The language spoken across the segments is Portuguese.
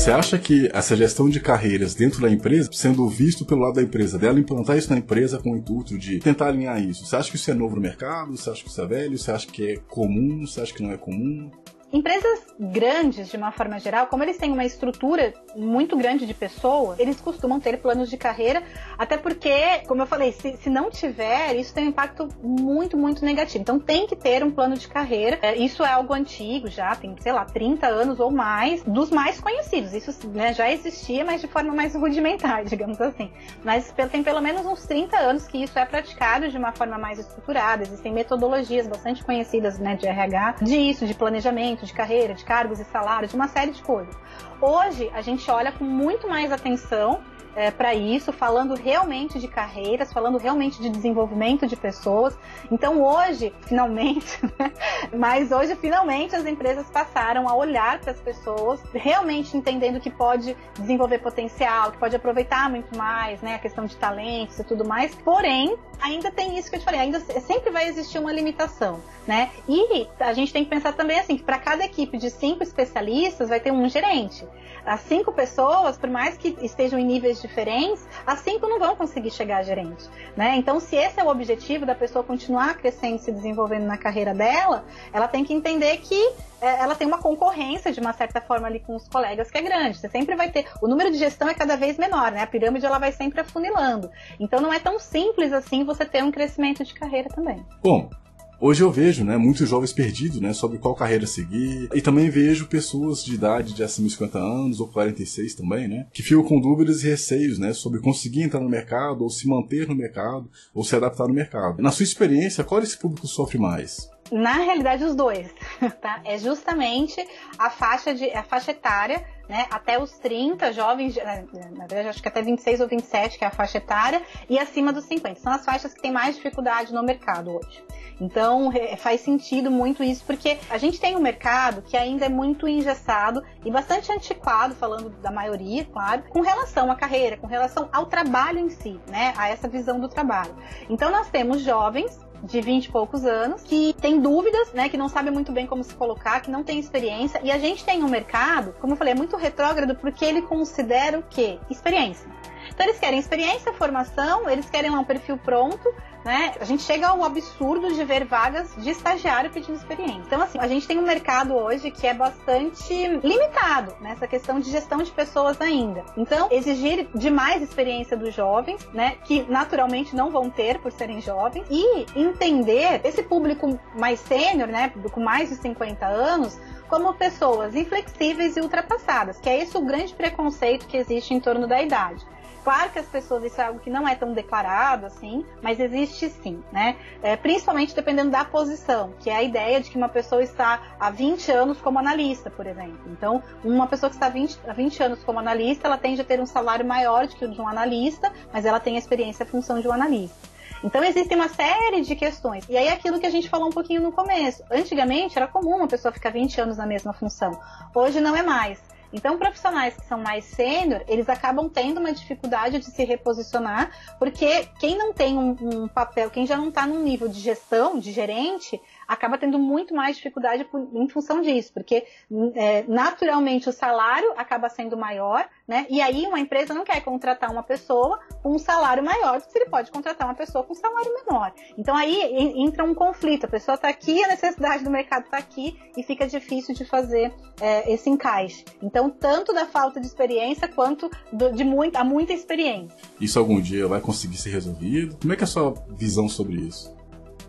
Você acha que essa gestão de carreiras dentro da empresa, sendo visto pelo lado da empresa, dela implantar isso na empresa com o intuito de tentar alinhar isso, você acha que isso é novo no mercado? Você acha que isso é velho? Você acha que é comum? Você acha que não é comum? Empresas grandes, de uma forma geral, como eles têm uma estrutura muito grande de pessoas, eles costumam ter planos de carreira, até porque, como eu falei, se, se não tiver, isso tem um impacto muito, muito negativo. Então tem que ter um plano de carreira. É, isso é algo antigo já, tem, sei lá, 30 anos ou mais, dos mais conhecidos. Isso né, já existia, mas de forma mais rudimentar, digamos assim. Mas tem pelo menos uns 30 anos que isso é praticado de uma forma mais estruturada. Existem metodologias bastante conhecidas né, de RH disso, de planejamento de carreira, de cargos e salários, de uma série de coisas. Hoje a gente olha com muito mais atenção é, para isso, falando realmente de carreiras, falando realmente de desenvolvimento de pessoas. Então hoje, finalmente, né? mas hoje finalmente as empresas passaram a olhar para as pessoas, realmente entendendo que pode desenvolver potencial, que pode aproveitar muito mais, né, a questão de talentos e tudo mais. Porém, ainda tem isso que eu te falei, ainda sempre vai existir uma limitação, né? E a gente tem que pensar também assim, que para cada equipe de cinco especialistas vai ter um gerente as cinco pessoas, por mais que estejam em níveis diferentes, as cinco não vão conseguir chegar a gerente, né? Então, se esse é o objetivo da pessoa continuar crescendo, se desenvolvendo na carreira dela, ela tem que entender que é, ela tem uma concorrência de uma certa forma ali com os colegas que é grande. Você sempre vai ter, o número de gestão é cada vez menor, né? A pirâmide ela vai sempre afunilando. Então, não é tão simples assim você ter um crescimento de carreira também. Bom, Hoje eu vejo, né, muitos jovens perdidos, né, sobre qual carreira seguir. E também vejo pessoas de idade de acima de 50 anos ou 46 também, né, que ficam com dúvidas e receios, né, sobre conseguir entrar no mercado ou se manter no mercado ou se adaptar no mercado. Na sua experiência, qual esse público sofre mais? Na realidade, os dois, tá? É justamente a faixa de a faixa etária né, até os 30, jovens, né, na verdade acho que até 26 ou 27, que é a faixa etária, e acima dos 50. São as faixas que têm mais dificuldade no mercado hoje. Então faz sentido muito isso, porque a gente tem um mercado que ainda é muito engessado e bastante antiquado, falando da maioria, claro, com relação à carreira, com relação ao trabalho em si, né? A essa visão do trabalho. Então nós temos jovens de 20 e poucos anos, que tem dúvidas, né, que não sabe muito bem como se colocar, que não tem experiência, e a gente tem um mercado, como eu falei, é muito retrógrado porque ele considera o quê? Experiência. Então eles querem experiência, formação, eles querem lá um perfil pronto, né? A gente chega ao absurdo de ver vagas de estagiário pedindo experiência. Então, assim, a gente tem um mercado hoje que é bastante limitado nessa questão de gestão de pessoas ainda. Então, exigir demais experiência dos jovens, né? Que naturalmente não vão ter por serem jovens, e entender esse público mais sênior, né? Com mais de 50 anos, como pessoas inflexíveis e ultrapassadas, que é esse o grande preconceito que existe em torno da idade. Claro que as pessoas, isso é algo que não é tão declarado assim, mas existe sim, né? É, principalmente dependendo da posição, que é a ideia de que uma pessoa está há 20 anos como analista, por exemplo. Então, uma pessoa que está há 20, há 20 anos como analista, ela tende a ter um salário maior do que o de um analista, mas ela tem a experiência e a função de um analista. Então existem uma série de questões. E aí aquilo que a gente falou um pouquinho no começo. Antigamente era comum uma pessoa ficar 20 anos na mesma função. Hoje não é mais. Então, profissionais que são mais sênior, eles acabam tendo uma dificuldade de se reposicionar, porque quem não tem um, um papel, quem já não está num nível de gestão, de gerente, acaba tendo muito mais dificuldade em função disso, porque é, naturalmente o salário acaba sendo maior, né? E aí uma empresa não quer contratar uma pessoa com um salário maior se ele pode contratar uma pessoa com um salário menor. Então aí entra um conflito. A pessoa está aqui, a necessidade do mercado está aqui e fica difícil de fazer é, esse encaixe. Então, tanto da falta de experiência quanto do, de muita, muita experiência. Isso algum dia vai conseguir ser resolvido? Como é que é a sua visão sobre isso?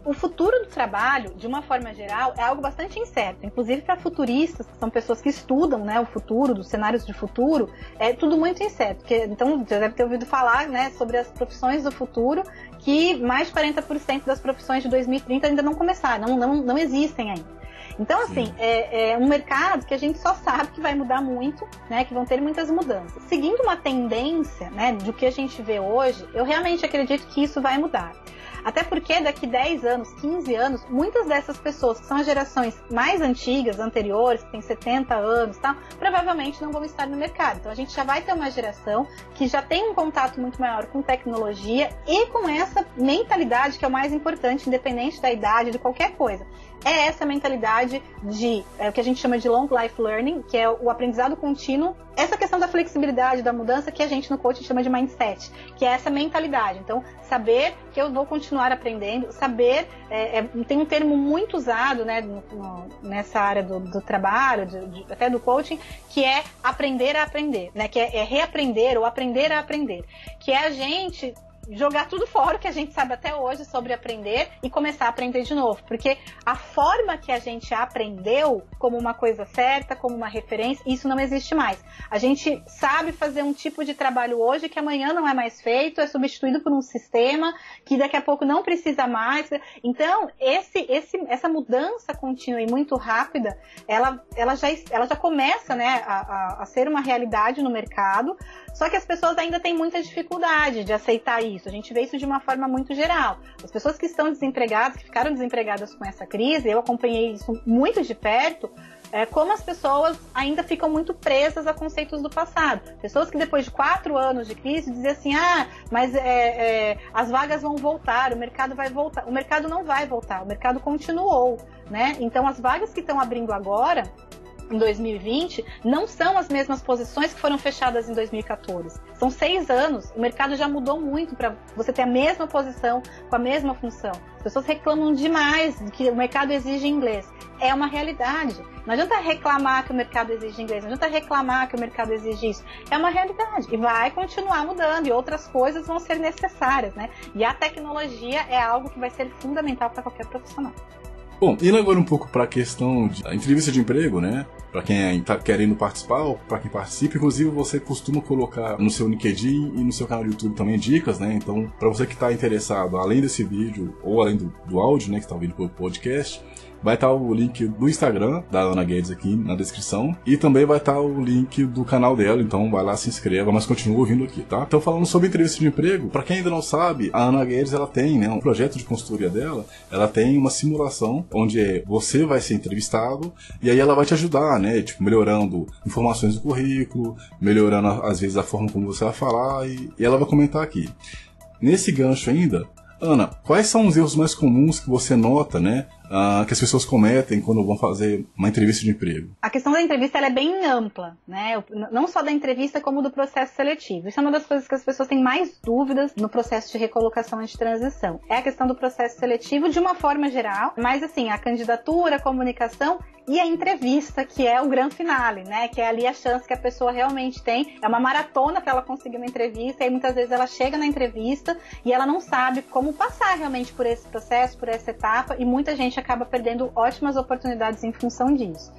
O futuro do trabalho, de uma forma geral, é algo bastante incerto. Inclusive para futuristas, que são pessoas que estudam né, o futuro, dos cenários de futuro, é tudo muito incerto. Porque, então, já deve ter ouvido falar né, sobre as profissões do futuro, que mais de 40% das profissões de 2030 ainda não começaram, não, não, não existem ainda. Então, assim, é, é, um mercado que a gente só sabe que vai mudar muito, né? Que vão ter muitas mudanças. Seguindo uma tendência, né, do que a gente vê hoje, eu realmente acredito que isso vai mudar. Até porque daqui 10 anos, 15 anos, muitas dessas pessoas que são as gerações mais antigas, anteriores, que têm 70 anos, tá, provavelmente não vão estar no mercado. Então a gente já vai ter uma geração que já tem um contato muito maior com tecnologia e com essa mentalidade que é o mais importante, independente da idade, de qualquer coisa é essa mentalidade de é, o que a gente chama de long life learning, que é o aprendizado contínuo, essa questão da flexibilidade, da mudança que a gente no coaching chama de mindset, que é essa mentalidade. Então, saber que eu vou continuar aprendendo, saber, é, é, tem um termo muito usado né, no, no, nessa área do, do trabalho, de, de, até do coaching, que é aprender a aprender, né, que é, é reaprender ou aprender a aprender, que é a gente jogar tudo fora que a gente sabe até hoje sobre aprender e começar a aprender de novo. Porque a forma que a gente aprendeu como uma coisa certa, como uma referência, isso não existe mais. A gente sabe fazer um tipo de trabalho hoje que amanhã não é mais feito, é substituído por um sistema que daqui a pouco não precisa mais. Então, esse, esse, essa mudança contínua e muito rápida, ela, ela, já, ela já começa né, a, a, a ser uma realidade no mercado, só que as pessoas ainda têm muita dificuldade de aceitar isso. A gente vê isso de uma forma muito geral. As pessoas que estão desempregadas, que ficaram desempregadas com essa crise, eu acompanhei isso muito de perto, é, como as pessoas ainda ficam muito presas a conceitos do passado. Pessoas que depois de quatro anos de crise dizem assim, ah, mas é, é, as vagas vão voltar, o mercado vai voltar. O mercado não vai voltar, o mercado continuou, né? Então as vagas que estão abrindo agora em 2020 não são as mesmas posições que foram fechadas em 2014. São seis anos, o mercado já mudou muito para você ter a mesma posição com a mesma função. As pessoas reclamam demais que o mercado exige inglês. É uma realidade. Não adianta reclamar que o mercado exige inglês, não adianta reclamar que o mercado exige isso. É uma realidade e vai continuar mudando e outras coisas vão ser necessárias, né? E a tecnologia é algo que vai ser fundamental para qualquer profissional. Bom, indo agora um pouco para a questão da entrevista de emprego, né? Para quem está querendo participar ou para quem participa, inclusive você costuma colocar no seu LinkedIn e no seu canal do YouTube também dicas, né? Então, para você que está interessado, além desse vídeo ou além do, do áudio, né, que está ouvindo pelo podcast, Vai estar o link do Instagram da Ana Guedes aqui na descrição. E também vai estar o link do canal dela, então vai lá, se inscreva, mas continua ouvindo aqui, tá? Então falando sobre entrevista de emprego, para quem ainda não sabe, a Ana Guedes ela tem, né, um projeto de consultoria dela, ela tem uma simulação onde você vai ser entrevistado e aí ela vai te ajudar, né, tipo, melhorando informações do currículo, melhorando às vezes a forma como você vai falar e, e ela vai comentar aqui. Nesse gancho ainda, Ana, quais são os erros mais comuns que você nota, né, uh, que as pessoas cometem quando vão fazer uma entrevista de emprego? A questão da entrevista é bem ampla, né? Não só da entrevista, como do processo seletivo. Isso é uma das coisas que as pessoas têm mais dúvidas no processo de recolocação e de transição. É a questão do processo seletivo de uma forma geral, mas assim, a candidatura, a comunicação e a entrevista, que é o grande finale, né? Que é ali a chance que a pessoa realmente tem. É uma maratona para ela conseguir uma entrevista, e muitas vezes ela chega na entrevista e ela não sabe como passar realmente por esse processo, por essa etapa, e muita gente acaba perdendo ótimas oportunidades em função disso.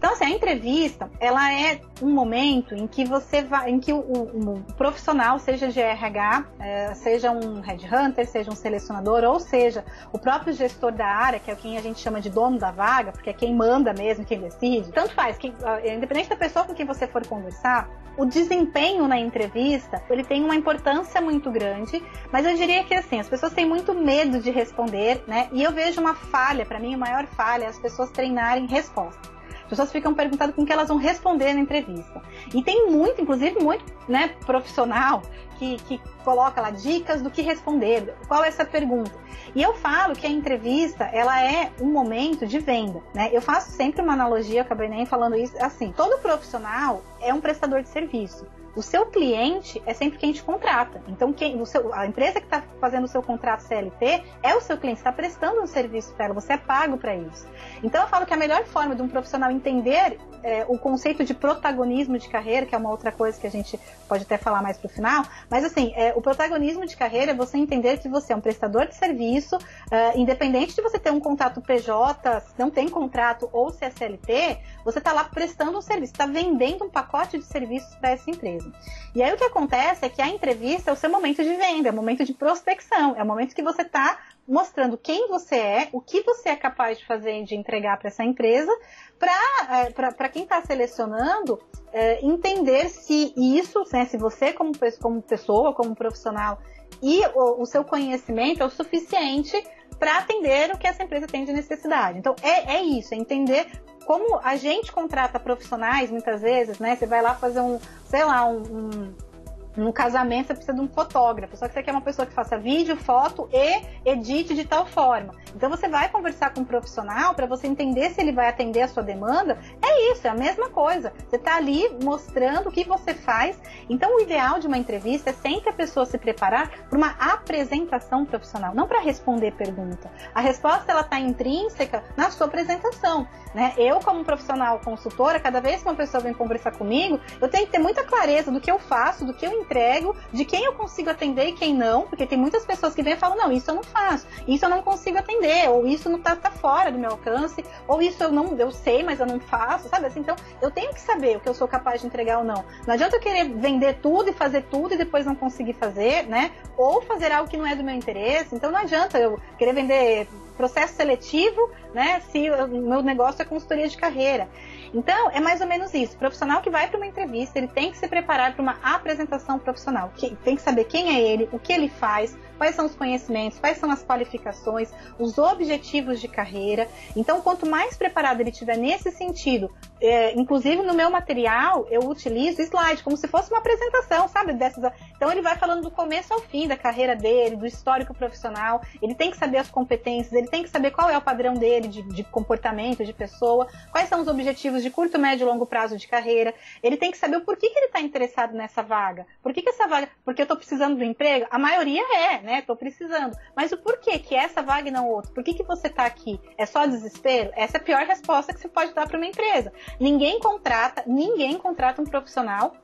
Então, assim, a entrevista, ela é um momento em que você vai, em que o, o, o profissional, seja de RH, é, seja um headhunter, seja um selecionador, ou seja, o próprio gestor da área, que é quem a gente chama de dono da vaga, porque é quem manda mesmo, quem decide, tanto faz, quem, independente da pessoa com quem você for conversar, o desempenho na entrevista, ele tem uma importância muito grande, mas eu diria que assim, as pessoas têm muito medo de responder, né? E eu vejo uma falha, para mim a maior falha é as pessoas treinarem resposta pessoas ficam perguntando com que elas vão responder na entrevista. E tem muito, inclusive muito né, profissional que, que coloca lá dicas do que responder, qual é essa pergunta. E eu falo que a entrevista, ela é um momento de venda, né? Eu faço sempre uma analogia, eu acabei nem falando isso, assim, todo profissional é um prestador de serviço. O seu cliente é sempre quem te contrata. Então, quem, seu, a empresa que está fazendo o seu contrato CLT é o seu cliente, está prestando um serviço para ela, você é pago para isso. Então, eu falo que a melhor forma de um profissional entender é, o conceito de protagonismo de carreira, que é uma outra coisa que a gente pode até falar mais para o final, mas assim, é, o protagonismo de carreira é você entender que você é um prestador de serviço, é, independente de você ter um contrato PJ, se não tem contrato ou se é CLT, você está lá prestando um serviço, está vendendo um pacote de serviços para essa empresa. E aí o que acontece é que a entrevista é o seu momento de venda, é o momento de prospecção, é o momento que você está mostrando quem você é, o que você é capaz de fazer e de entregar para essa empresa, para é, quem está selecionando é, entender se isso, né, se você como, como pessoa, como profissional, e o, o seu conhecimento é o suficiente para atender o que essa empresa tem de necessidade. Então, é, é isso, é entender como a gente contrata profissionais, muitas vezes, né? Você vai lá fazer um, sei lá, um, um no casamento você precisa de um fotógrafo, só que você quer uma pessoa que faça vídeo, foto e edite de tal forma. Então você vai conversar com um profissional para você entender se ele vai atender a sua demanda. É isso, é a mesma coisa. Você está ali mostrando o que você faz. Então o ideal de uma entrevista é sempre a pessoa se preparar para uma apresentação profissional, não para responder pergunta. A resposta ela está intrínseca na sua apresentação. Né? Eu, como profissional consultora, cada vez que uma pessoa vem conversar comigo, eu tenho que ter muita clareza do que eu faço, do que eu entrego, de quem eu consigo atender e quem não, porque tem muitas pessoas que vêm e falam, não, isso eu não faço, isso eu não consigo atender, ou isso não tá, tá fora do meu alcance, ou isso eu não, eu sei, mas eu não faço, sabe assim? Então, eu tenho que saber o que eu sou capaz de entregar ou não. Não adianta eu querer vender tudo e fazer tudo e depois não conseguir fazer, né? Ou fazer algo que não é do meu interesse. Então, não adianta eu querer vender processo seletivo, né? Se o meu negócio é consultoria de carreira. Então, é mais ou menos isso. O profissional que vai para uma entrevista, ele tem que se preparar para uma apresentação profissional. Tem que saber quem é ele, o que ele faz, quais são os conhecimentos, quais são as qualificações, os objetivos de carreira. Então, quanto mais preparado ele tiver nesse sentido, é, inclusive no meu material, eu utilizo slide, como se fosse uma apresentação, sabe? Dessas... Então, ele vai falando do começo ao fim da carreira dele, do histórico profissional. Ele tem que saber as competências, ele tem que saber qual é o padrão dele de, de comportamento, de pessoa, quais são os objetivos de curto, médio e longo prazo de carreira. Ele tem que saber o porquê que ele está interessado nessa vaga. Por que, que essa vaga. Porque eu estou precisando do emprego? A maioria é, né? Estou precisando. Mas o porquê que essa vaga e não outra? Por que, que você está aqui? É só desespero? Essa é a pior resposta que você pode dar para uma empresa. Ninguém contrata, ninguém contrata um profissional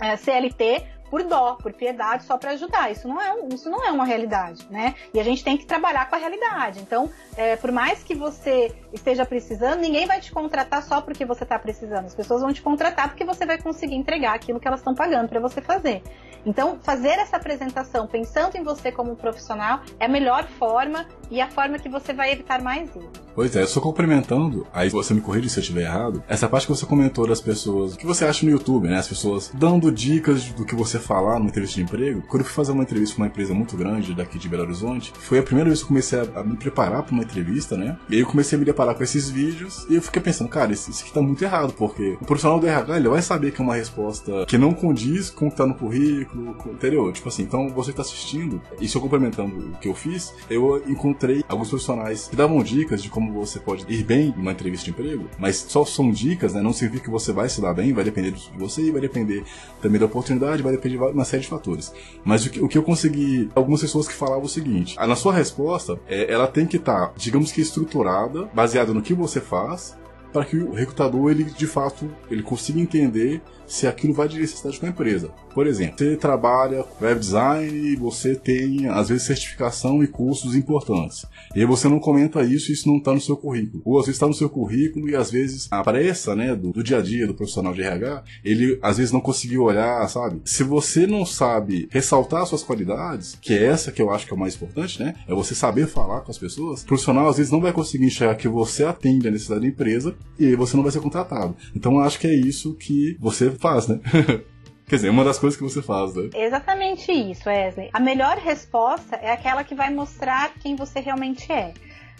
é, CLT por dó, por piedade, só para ajudar. Isso não, é, isso não é uma realidade, né? E a gente tem que trabalhar com a realidade. Então, é, por mais que você esteja precisando, ninguém vai te contratar só porque você está precisando. As pessoas vão te contratar porque você vai conseguir entregar aquilo que elas estão pagando para você fazer. Então, fazer essa apresentação pensando em você como profissional é a melhor forma e a forma que você vai evitar mais erros. Pois é, só complementando, aí você me corrige se eu estiver errado, essa parte que você comentou das pessoas, o que você acha no YouTube, né? As pessoas dando dicas do que você falar numa entrevista de emprego. Quando eu fui fazer uma entrevista com uma empresa muito grande daqui de Belo Horizonte, foi a primeira vez que eu comecei a, a me preparar para uma entrevista, né? E aí eu comecei a me deparar com esses vídeos e eu fiquei pensando, cara, isso, isso aqui tá muito errado, porque o profissional do RH, ele vai saber que é uma resposta que não condiz com o que tá no currículo, entendeu? Tipo assim, então você que tá assistindo, e eu complementando o que eu fiz, eu encontrei alguns profissionais que davam dicas de como você pode ir bem numa entrevista de emprego, mas só são dicas, né? Não significa que você vai se dar bem, vai depender de você, vai depender também da oportunidade, vai depender de uma série de fatores. Mas o que, o que eu consegui, algumas pessoas que falavam o seguinte: na sua resposta, é, ela tem que estar, tá, digamos que estruturada, baseada no que você faz, para que o recrutador ele de fato ele consiga entender se aquilo vai de necessidade com a empresa. Por exemplo, você trabalha com web design e você tem, às vezes, certificação e cursos importantes. E você não comenta isso e isso não está no seu currículo. Ou às vezes está no seu currículo e às vezes a pressa né, do, do, dia a dia do profissional de RH, ele às vezes não conseguiu olhar, sabe? Se você não sabe ressaltar suas qualidades, que é essa que eu acho que é o mais importante, né? É você saber falar com as pessoas, o profissional às vezes não vai conseguir enxergar que você atende a necessidade da empresa e você não vai ser contratado. Então eu acho que é isso que você faz, né? Quer dizer, uma das coisas que você faz, né? Exatamente isso, Wesley. A melhor resposta é aquela que vai mostrar quem você realmente é.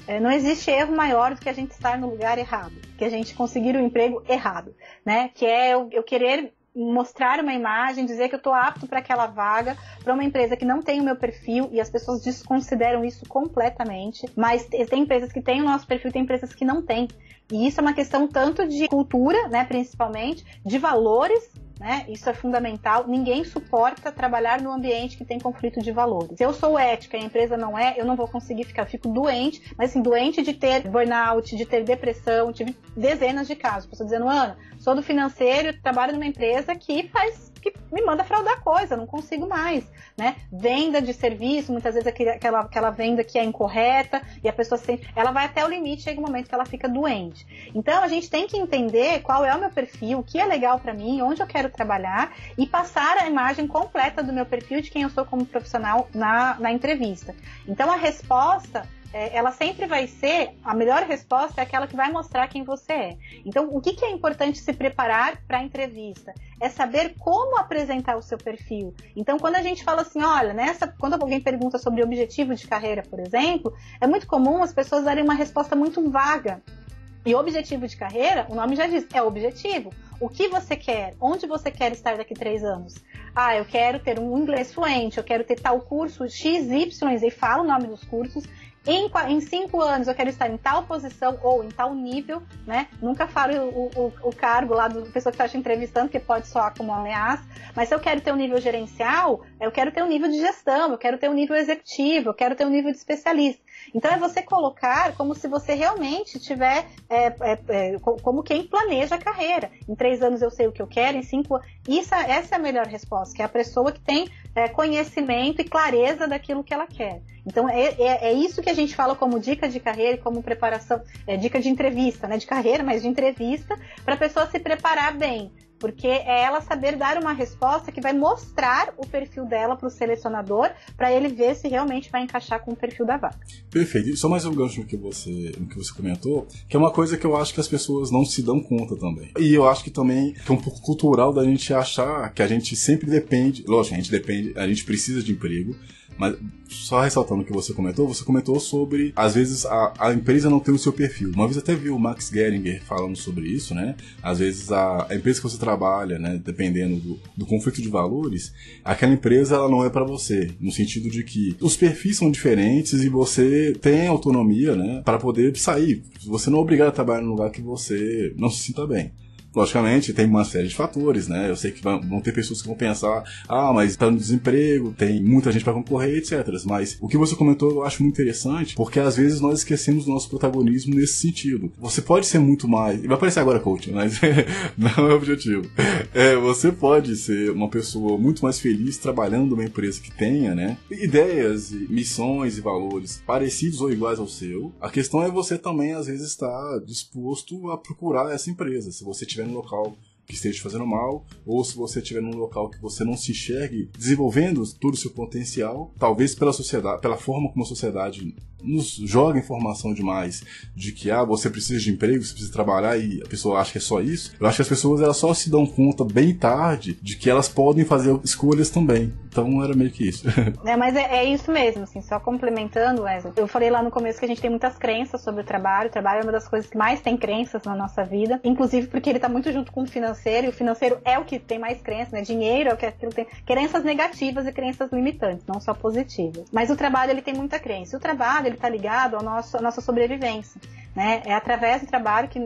é. Não existe erro maior do que a gente estar no lugar errado, que a gente conseguir o um emprego errado, né? Que é eu, eu querer mostrar uma imagem, dizer que eu estou apto para aquela vaga, para uma empresa que não tem o meu perfil e as pessoas desconsideram isso completamente. Mas tem empresas que têm o nosso perfil, tem empresas que não têm. E isso é uma questão tanto de cultura, né, principalmente, de valores né? Isso é fundamental. Ninguém suporta trabalhar num ambiente que tem conflito de valores. Se eu sou ética e a empresa não é, eu não vou conseguir ficar, fico doente, mas assim, doente de ter burnout, de ter depressão, tive dezenas de casos. Pessoa dizendo, Ana, sou do financeiro, trabalho numa empresa que faz que me manda fraudar coisa, não consigo mais, né? Venda de serviço, muitas vezes aquela, aquela venda que é incorreta e a pessoa sempre, ela vai até o limite, chega um momento que ela fica doente. Então a gente tem que entender qual é o meu perfil, o que é legal para mim, onde eu quero trabalhar e passar a imagem completa do meu perfil de quem eu sou como profissional na, na entrevista. Então a resposta é, ela sempre vai ser, a melhor resposta é aquela que vai mostrar quem você é. Então, o que, que é importante se preparar para a entrevista? É saber como apresentar o seu perfil. Então, quando a gente fala assim, olha, nessa, quando alguém pergunta sobre objetivo de carreira, por exemplo, é muito comum as pessoas darem uma resposta muito vaga. E objetivo de carreira, o nome já diz, é objetivo. o que você quer, onde você quer estar daqui três anos. Ah, eu quero ter um inglês fluente, eu quero ter tal curso X, Y, e fala o nome dos cursos em, em, cinco anos eu quero estar em tal posição ou em tal nível, né? Nunca falo o, o, o cargo lá do pessoa que está te entrevistando, que pode soar como ameaça, mas se eu quero ter um nível gerencial, eu quero ter um nível de gestão, eu quero ter um nível executivo, eu quero ter um nível de especialista. Então é você colocar como se você realmente tiver é, é, é, como quem planeja a carreira. Em três anos eu sei o que eu quero, em cinco isso, essa é a melhor resposta, que é a pessoa que tem é, conhecimento e clareza daquilo que ela quer. Então é, é, é, isso que a gente fala como dica de carreira e como preparação, é, dica de entrevista, né? De carreira, mas de entrevista, para a pessoa se preparar bem porque é ela saber dar uma resposta que vai mostrar o perfil dela para o selecionador, para ele ver se realmente vai encaixar com o perfil da vaga. Perfeito. Só mais um gancho no que você, no que você comentou, que é uma coisa que eu acho que as pessoas não se dão conta também. E eu acho que também que é um pouco cultural da gente achar que a gente sempre depende, lógico, a gente depende, a gente precisa de emprego, mas só ressaltando o que você comentou, você comentou sobre, às vezes, a, a empresa não tem o seu perfil. Uma vez até vi o Max Geringer falando sobre isso, né? Às vezes a, a empresa que você trabalha, né, dependendo do, do conflito de valores, aquela empresa ela não é para você, no sentido de que os perfis são diferentes e você tem autonomia, né, para poder sair. Você não é obrigado a trabalhar num lugar que você não se sinta bem. Logicamente, tem uma série de fatores, né? Eu sei que vão ter pessoas que vão pensar, ah, mas tá no desemprego, tem muita gente para concorrer, etc. Mas o que você comentou eu acho muito interessante, porque às vezes nós esquecemos do nosso protagonismo nesse sentido. Você pode ser muito mais. Vai aparecer agora, coach, mas não é o objetivo. É, você pode ser uma pessoa muito mais feliz trabalhando numa empresa que tenha, né? Ideias, missões e valores parecidos ou iguais ao seu. A questão é você também, às vezes, estar disposto a procurar essa empresa. Se você tiver no local que esteja fazendo mal, ou se você estiver num local que você não se enxergue desenvolvendo todo o seu potencial, talvez pela sociedade, pela forma como a sociedade nos joga informação demais de que ah, você precisa de emprego, você precisa trabalhar e a pessoa acha que é só isso. Eu acho que as pessoas elas só se dão conta bem tarde de que elas podem fazer escolhas também. Então era meio que isso. É, mas é, é isso mesmo, assim, só complementando, Wesley. Eu falei lá no começo que a gente tem muitas crenças sobre o trabalho. O trabalho é uma das coisas que mais tem crenças na nossa vida, inclusive porque ele está muito junto com o financeiro, e o financeiro é o que tem mais crenças, né? Dinheiro é o que aquilo tem. Crenças negativas e crenças limitantes, não só positivas. Mas o trabalho ele tem muita crença. O trabalho ele está ligado ao nosso, à nossa sobrevivência. Né? É através do trabalho que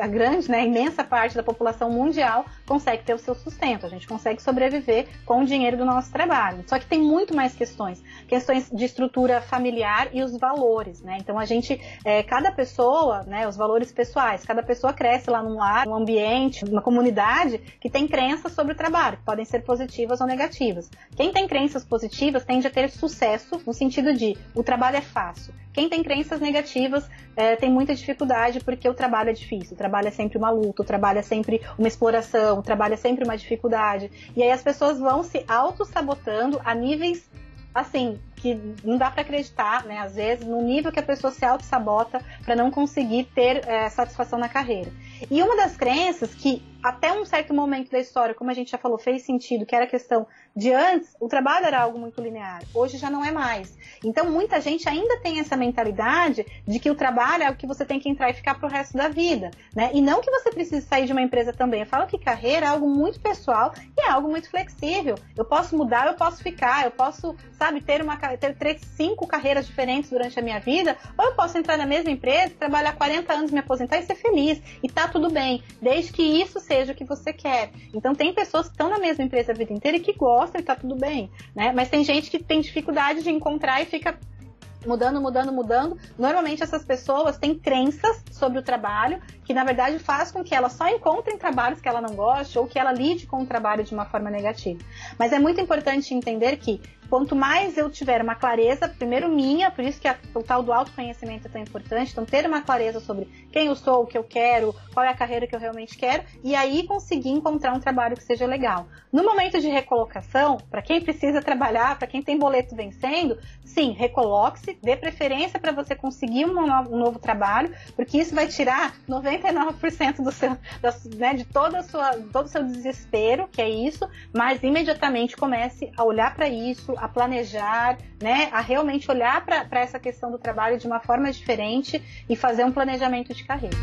a grande, né, imensa parte da população mundial consegue ter o seu sustento. A gente consegue sobreviver com o dinheiro do nosso trabalho. Só que tem muito mais questões, questões de estrutura familiar e os valores, né? Então a gente, é, cada pessoa, né, os valores pessoais, cada pessoa cresce lá num lar, num ambiente, numa comunidade que tem crenças sobre o trabalho, que podem ser positivas ou negativas. Quem tem crenças positivas tende a ter sucesso no sentido de o trabalho é fácil. Quem tem crenças negativas é, tem muita dificuldade porque o trabalho é difícil, o trabalho é sempre uma luta, o trabalho é sempre uma exploração, o trabalho é sempre uma dificuldade. E aí as pessoas vão se auto-sabotando a níveis assim, que não dá para acreditar, né? Às vezes, no nível que a pessoa se auto-sabota para não conseguir ter é, satisfação na carreira. E uma das crenças que até um certo momento da história, como a gente já falou, fez sentido, que era questão de antes, o trabalho era algo muito linear. Hoje já não é mais. Então muita gente ainda tem essa mentalidade de que o trabalho é o que você tem que entrar e ficar pro resto da vida, né? E não que você precise sair de uma empresa também. Eu falo que carreira é algo muito pessoal e é algo muito flexível. Eu posso mudar, eu posso ficar, eu posso, sabe, ter uma ter três, cinco carreiras diferentes durante a minha vida, ou eu posso entrar na mesma empresa, trabalhar 40 anos, me aposentar e ser feliz. E tá tudo bem, desde que isso seja o que você quer. Então tem pessoas que estão na mesma empresa a vida inteira e que gostam e tá tudo bem, né? Mas tem gente que tem dificuldade de encontrar e fica mudando, mudando, mudando. Normalmente essas pessoas têm crenças sobre o trabalho que na verdade faz com que ela só encontrem trabalhos que ela não goste ou que ela lide com o trabalho de uma forma negativa. Mas é muito importante entender que quanto mais eu tiver uma clareza, primeiro minha, por isso que a, o tal do autoconhecimento é tão importante, então ter uma clareza sobre quem eu sou, o que eu quero, qual é a carreira que eu realmente quero, e aí conseguir encontrar um trabalho que seja legal. No momento de recolocação, para quem precisa trabalhar, para quem tem boleto vencendo, sim, recoloque-se, dê preferência para você conseguir um novo, um novo, trabalho, porque isso vai tirar 99% do seu, da, né, de toda a sua, todo o seu desespero, que é isso, mas imediatamente comece a olhar para isso, a planejar, né, a realmente olhar para essa questão do trabalho de uma forma diferente e fazer um planejamento de carreira.